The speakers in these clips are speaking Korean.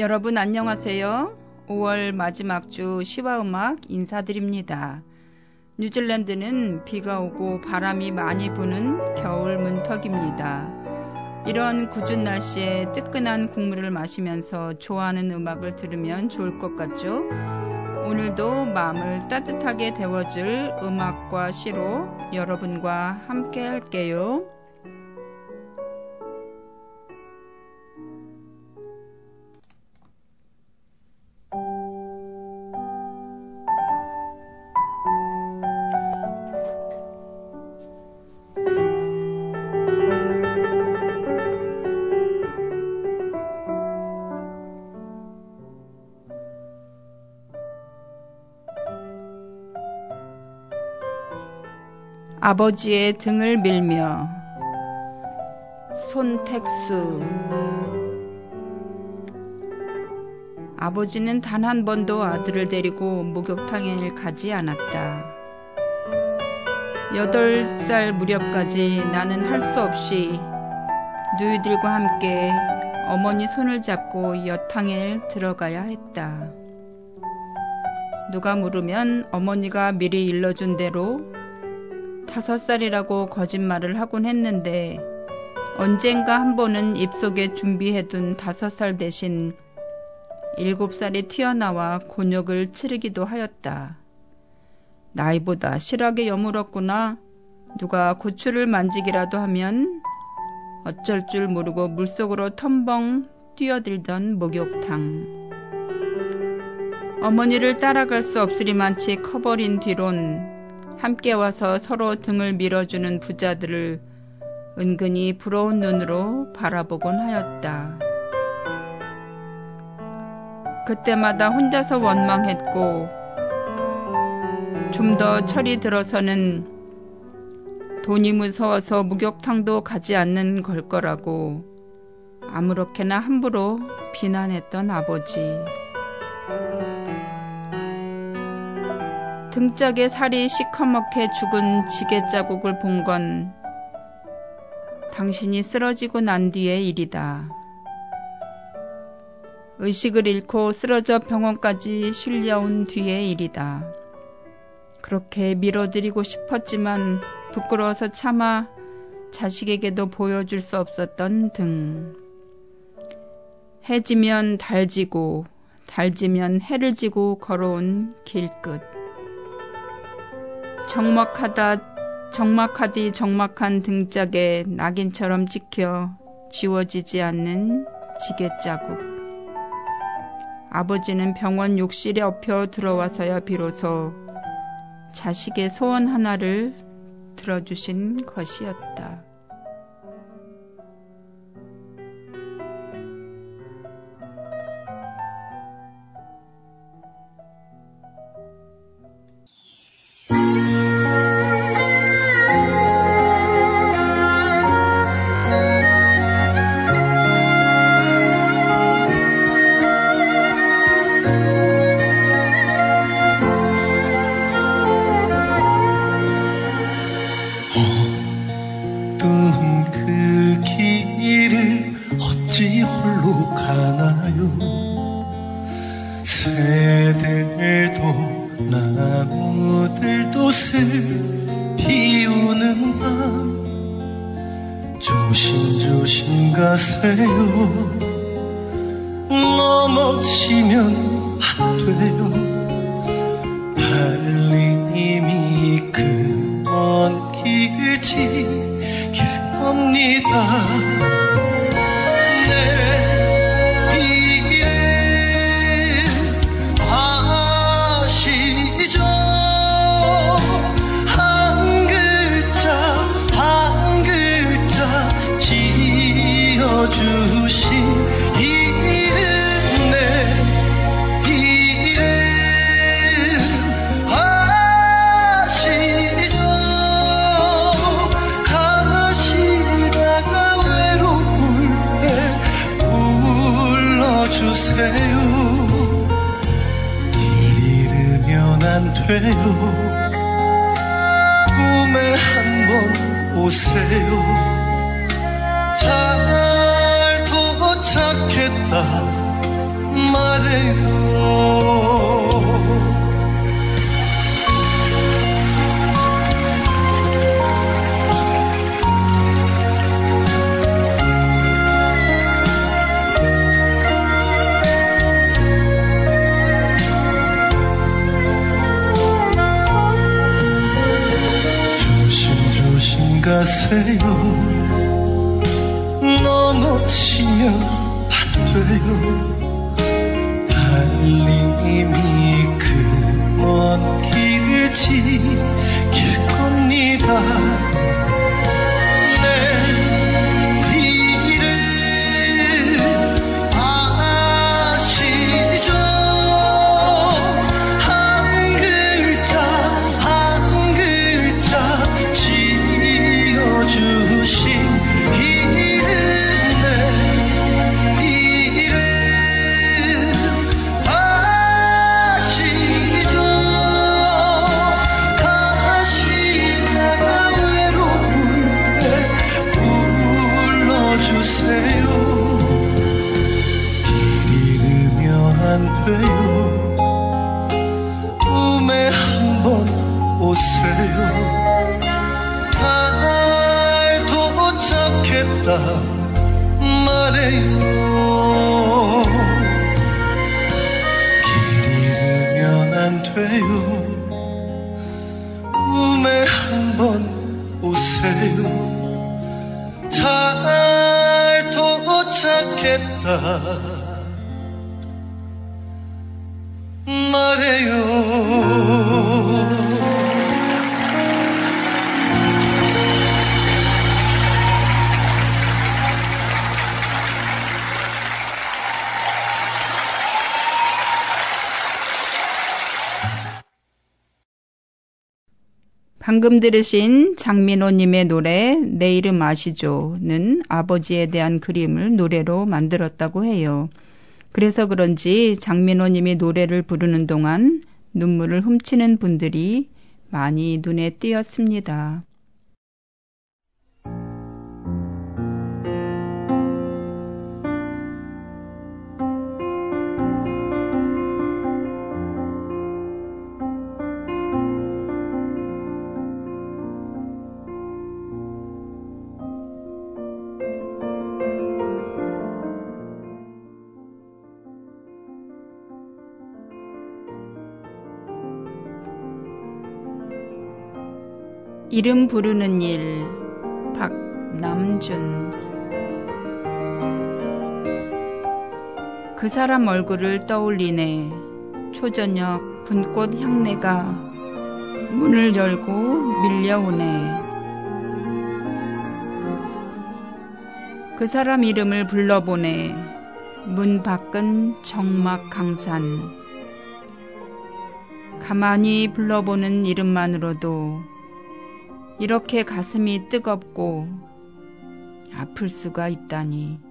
여러분 안녕하세요. 5월 마지막 주 시와 음악 인사드립니다. 뉴질랜드는 비가 오고 바람이 많이 부는 겨울 문턱입니다. 이런 궂은 날씨에 뜨끈한 국물을 마시면서 좋아하는 음악을 들으면 좋을 것 같죠? 오늘도 마음을 따뜻하게 데워줄 음악과 시로 여러분과 함께 할게요. 아버지의 등을 밀며 손택수 아버지는 단 한 번도 아들을 데리고 목욕탕에 가지 않았다. 여덟 살 무렵까지 나는 할 수 없이 누이들과 함께 어머니 손을 잡고 여탕에 들어가야 했다. 누가 물으면 어머니가 미리 일러준 대로 다섯 살이라고 거짓말을 하곤 했는데 언젠가 한 번은 입속에 준비해둔 다섯 살 대신 일곱 살이 튀어나와 곤욕을 치르기도 하였다. 나이보다 실하게 여물었구나. 누가 고추를 만지기라도 하면 어쩔 줄 모르고 물속으로 텀벙 뛰어들던 목욕탕. 어머니를 따라갈 수 없으리만치 커버린 뒤론 함께 와서 서로 등을 밀어주는 부자들을 은근히 부러운 눈으로 바라보곤 하였다. 그때마다 혼자서 원망했고, 좀 더 철이 들어서는 돈이 무서워서 목욕탕도 가지 않는 걸 거라고 아무렇게나 함부로 비난했던 아버지. 등짝에 살이 시커멓게 죽은 지게 자국을 본 건 당신이 쓰러지고 난 뒤의 일이다. 의식을 잃고 쓰러져 병원까지 실려온 뒤의 일이다. 그렇게 밀어드리고 싶었지만 부끄러워서 차마 자식에게도 보여줄 수 없었던 등. 해지면 달지고, 달지면 해를 지고 걸어온 길끝. 적막하다 적막하디 적막한 등짝에 낙인처럼 찍혀 지워지지 않는 지게 자국. 아버지는 병원 욕실에 엎혀 들어와서야 비로소 자식의 소원 하나를 들어주신 것이었다. 겁니다. 가세요. 넘어 지면 방금 들으신 장민호님의 노래 내 이름 아시죠는 아버지에 대한 그림을 노래로 만들었다고 해요. 그래서 그런지 장민호님이 노래를 부르는 동안 눈물을 훔치는 분들이 많이 눈에 띄었습니다. 이름 부르는 일 박남준. 그 사람 얼굴을 떠올리네. 초저녁 분꽃 향내가 문을 열고 밀려오네. 그 사람 이름을 불러보네. 문 밖은 정막 강산. 가만히 불러보는 이름만으로도 이렇게 가슴이 뜨겁고 아플 수가 있다니.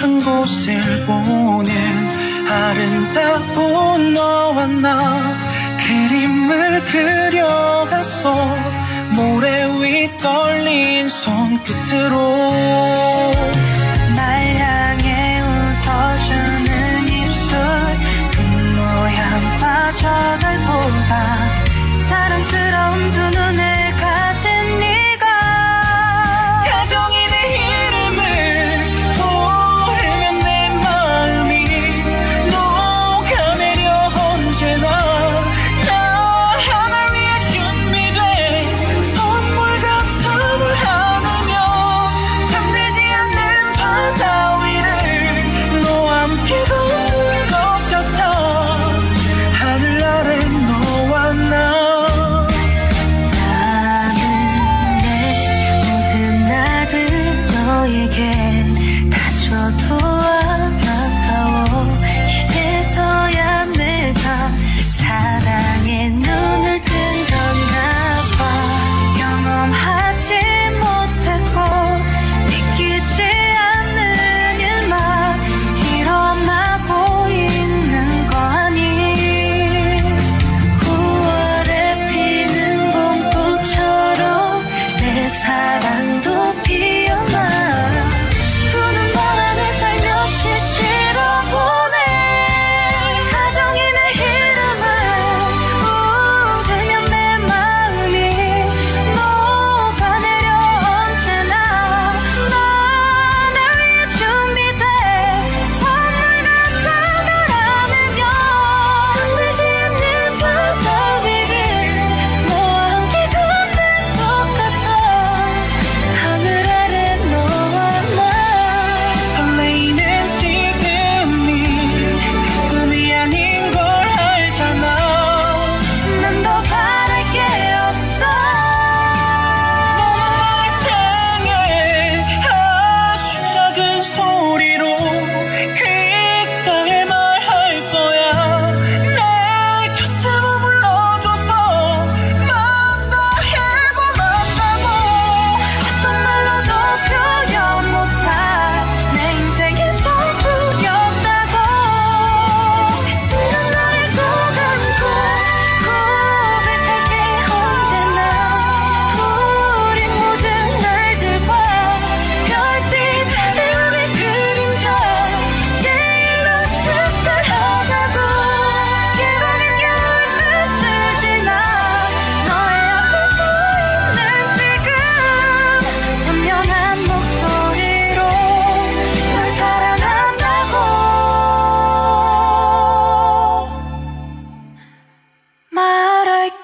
한 곳을 보는 아름답고 너와 나 그림을 그려가서 모래 위 떨린 손끝으로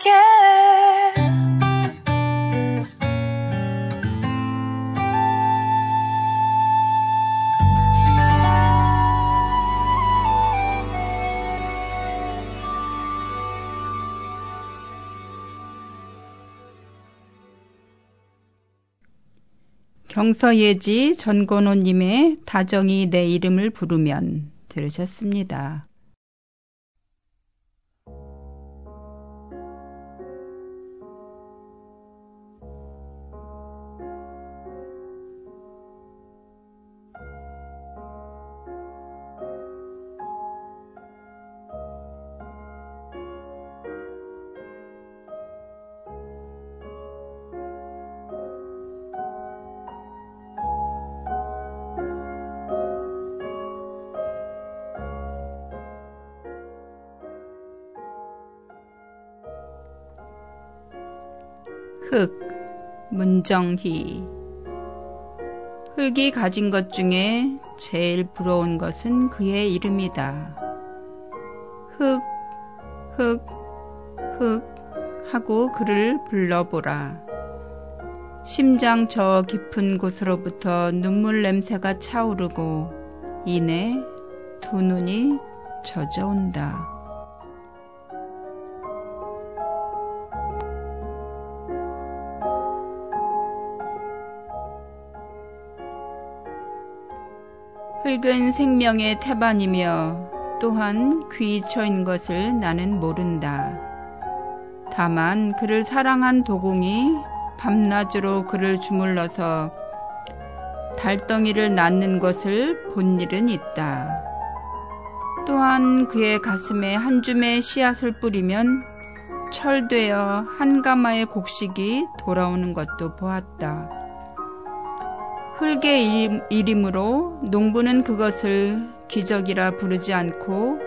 어떻게 경서예지 전건호님의 다정이 내 이름을 부르면 들으셨습니다. 흙, 문정희. 흙이 가진 것 중에 제일 부러운 것은 그의 이름이다. 흙, 흙, 흙 하고 그를 불러보라. 심장 저 깊은 곳으로부터 눈물 냄새가 차오르고 이내 두 눈이 젖어온다. 흙은 생명의 태반이며 또한 귀처인 것을 나는 모른다. 다만 그를 사랑한 도공이 밤낮으로 그를 주물러서 달덩이를 낳는 것을 본 일은 있다. 또한 그의 가슴에 한 줌의 씨앗을 뿌리면 철되어 한 가마의 곡식이 돌아오는 것도 보았다. 흙의 이름으로 농부는 그것을 기적이라 부르지 않고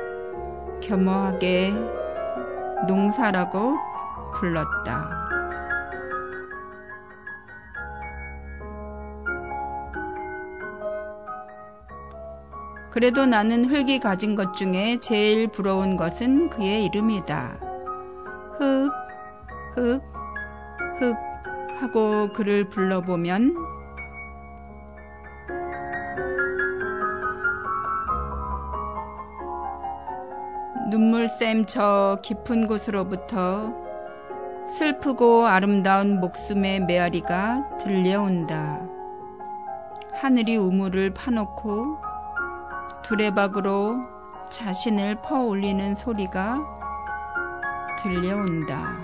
겸허하게 농사라고 불렀다. 그래도 나는 흙이 가진 것 중에 제일 부러운 것은 그의 이름이다. 흙, 흙, 흙 하고 그를 불러보면 눈물샘 저 깊은 곳으로부터 슬프고 아름다운 목숨의 메아리가 들려온다. 하늘이 우물을 파놓고 두레박으로 자신을 퍼올리는 소리가 들려온다.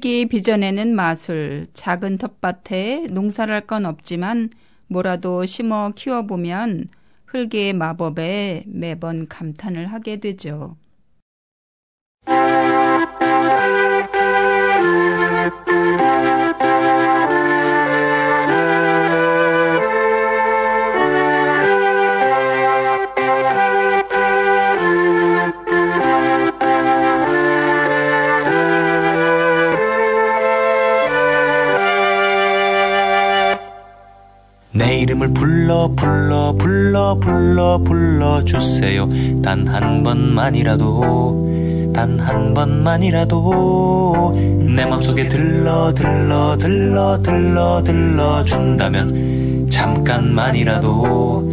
흙이 빚어내는 마술, 작은 텃밭에 농사를 할건 없지만 뭐라도 심어 키워보면 흙의 마법에 매번 감탄을 하게 되죠. 불러 불러 주세요. 단 한 번만이라도 단 한 번만이라도 내 맘속에 들러 들러 들러 들러 들러 준다면 잠깐만이라도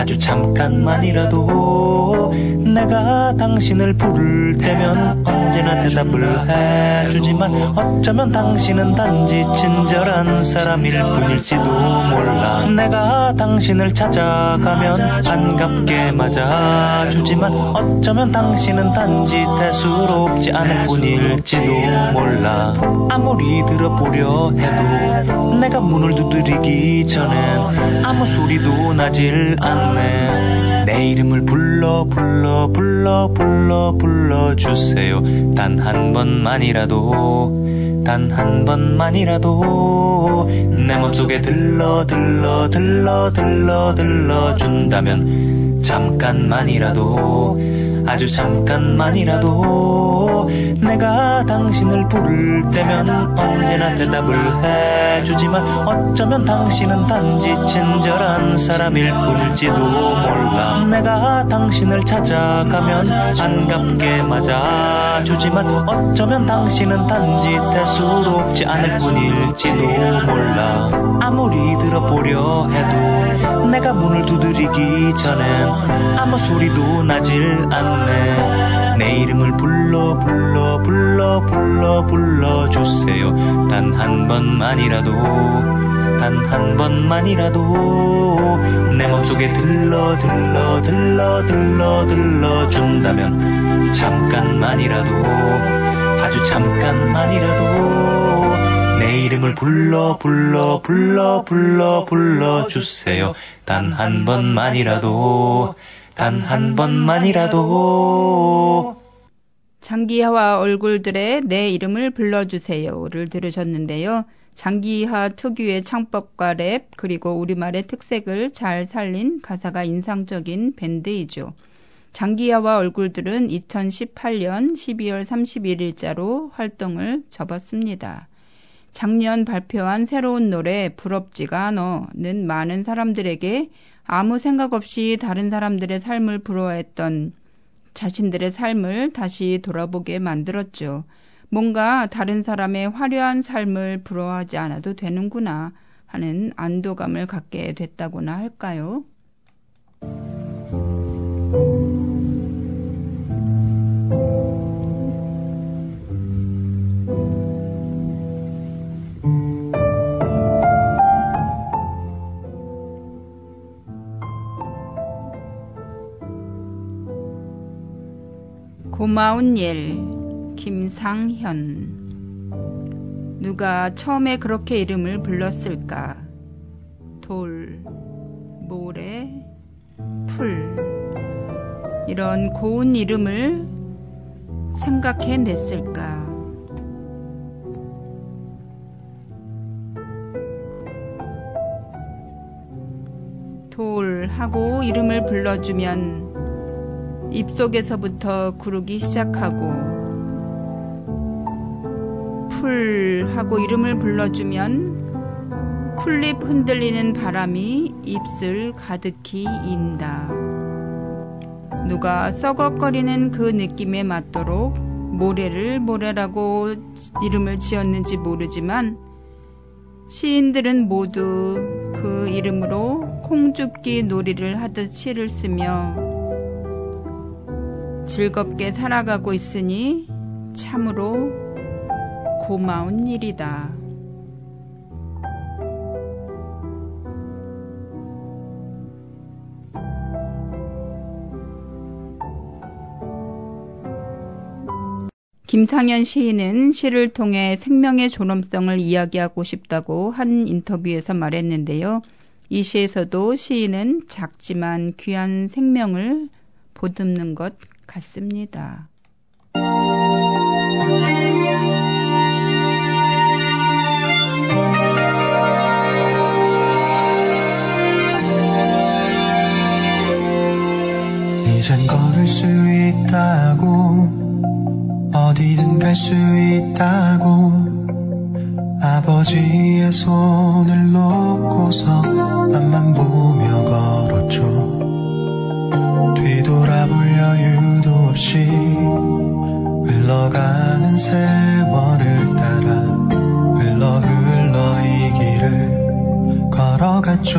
아주 잠깐만이라도 내가 당신을 부를 때면 언제나 대답을 해주지만 어쩌면 당신은 단지 친절한 사람일 뿐일지도 몰라. 내가 당신을 찾아가면 반갑게 맞아주지만 어쩌면 당신은 단지 대수롭지 않을 뿐일지도 몰라. 아무리 들어보려 해도 내가 문을 두드리기 전엔 아무 소리도 나질 않 네내 이름을 불러 불러 불러 불러 불러 주세요. 단 한 번만이라도 단 한 번만이라도 내 맘속에 들러 들러 들러 들러 들러 준다면 잠깐만이라도 아주 잠깐만이라도 내가 당신을 부를 때면 언제나 대답을 해주지만 어쩌면 당신은 단지 친절한 사람일 뿐일지도 몰라. 내가 당신을 찾아가면 반갑게 맞아주지만 어쩌면 당신은 단지 대수롭지 않을 뿐일지도 몰라. 아무리 들어보려 해도 내가 문을 두드리기 전엔 아무 소리도 나질 않 네. 내 이름을 불러 불러 불러 불러 불러 주세요. 단 한 번만이라도 단 한 번만이라도 내 맘속에 들러 들러 들러 들러 들러 준다면 잠깐만이라도 아주 잠깐만이라도 내 이름을 불러 불러 불러 불러 불러 주세요. 단 한 번만이라도 단 한 번만이라도 장기하와 얼굴들의 내 이름을 불러주세요를 들으셨는데요. 장기하 특유의 창법과 랩 그리고 우리말의 특색을 잘 살린 가사가 인상적인 밴드이죠. 장기하와 얼굴들은 2018년 12월 31일자로 활동을 접었습니다. 작년 발표한 새로운 노래 부럽지가 않어는 많은 사람들에게 아무 생각 없이 다른 사람들의 삶을 부러워했던 자신들의 삶을 다시 돌아보게 만들었죠. 뭔가 다른 사람의 화려한 삶을 부러워하지 않아도 되는구나 하는 안도감을 갖게 됐다고나 할까요? 고마운 일 김상현. 누가 처음에 그렇게 이름을 불렀을까? 돌 모래 풀. 이런 고운 이름을 생각해 냈을까? 돌 하고 이름을 불러주면 입속에서부터 구르기 시작하고 풀 하고 이름을 불러주면 풀잎 흔들리는 바람이 입술 가득히 인다. 누가 썩어거리는 그 느낌에 맞도록 모래를 모래라고 이름을 지었는지 모르지만 시인들은 모두 그 이름으로 콩줍기 놀이를 하듯 시를 쓰며 즐겁게 살아가고 있으니 참으로 고마운 일이다. 김상현 시인은 시를 통해 생명의 존엄성을 이야기하고 싶다고 한 인터뷰에서 말했는데요. 이 시에서도 시인은 작지만 귀한 생명을 보듬는 것 같습니다. 이젠 걸을 수 있다고 어디든 갈 수 있다고 아버지의 손을 놓고서 앞만 보며 걸었죠 없이 흘러가는 세월을 따라 흘러 흘러 이 길을 걸어갔죠.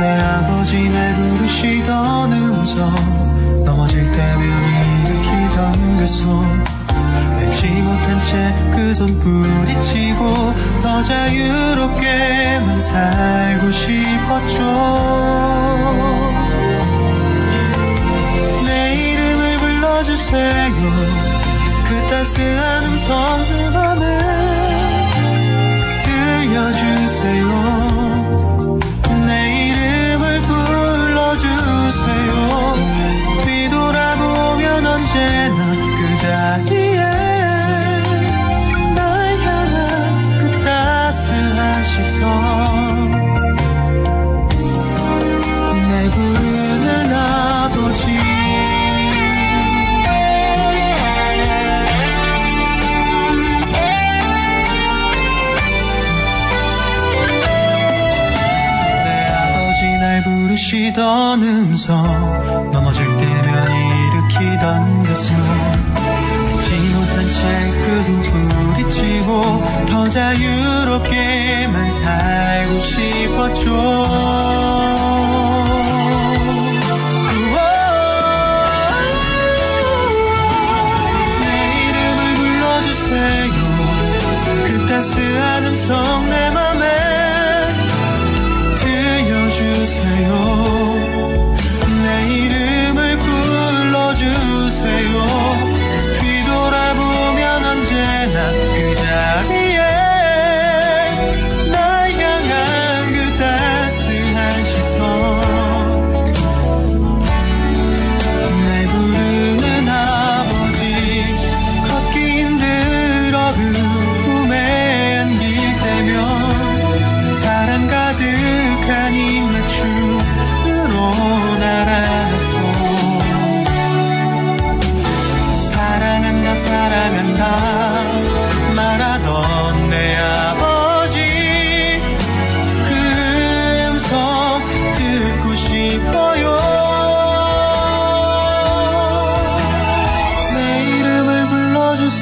내 아버지 날 부르시던 음성 넘어질 때면 일으키던 그손. 왠지 못한 채 그손 뿌리치고 더 자유롭게만 살고 싶었죠 불러주세요. 그 따스한 음성 내 맘에 들려주세요 주세요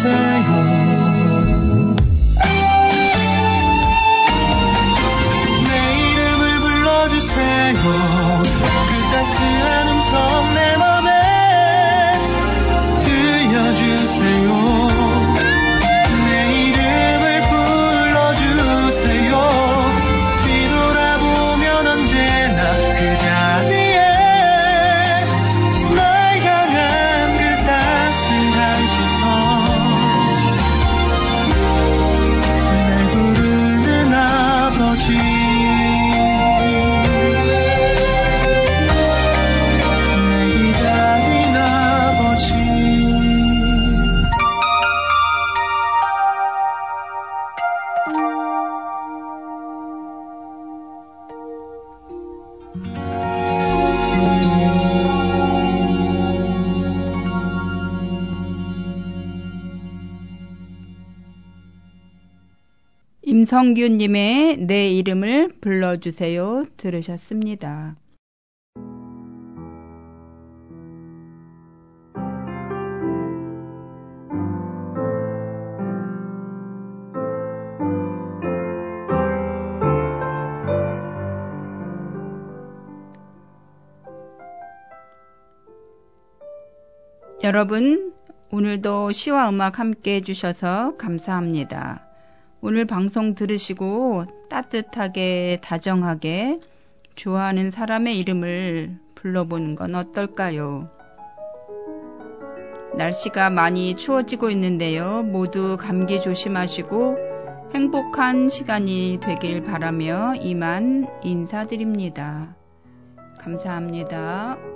불 임성균님의 내 이름을 불러주세요 들으셨습니다. 여러분, 오늘도 시와 음악 함께 해주셔서 감사합니다. 오늘 방송 들으시고 따뜻하게, 다정하게 좋아하는 사람의 이름을 불러보는 건 어떨까요? 날씨가 많이 추워지고 있는데요. 모두 감기 조심하시고 행복한 시간이 되길 바라며 이만 인사드립니다. 감사합니다.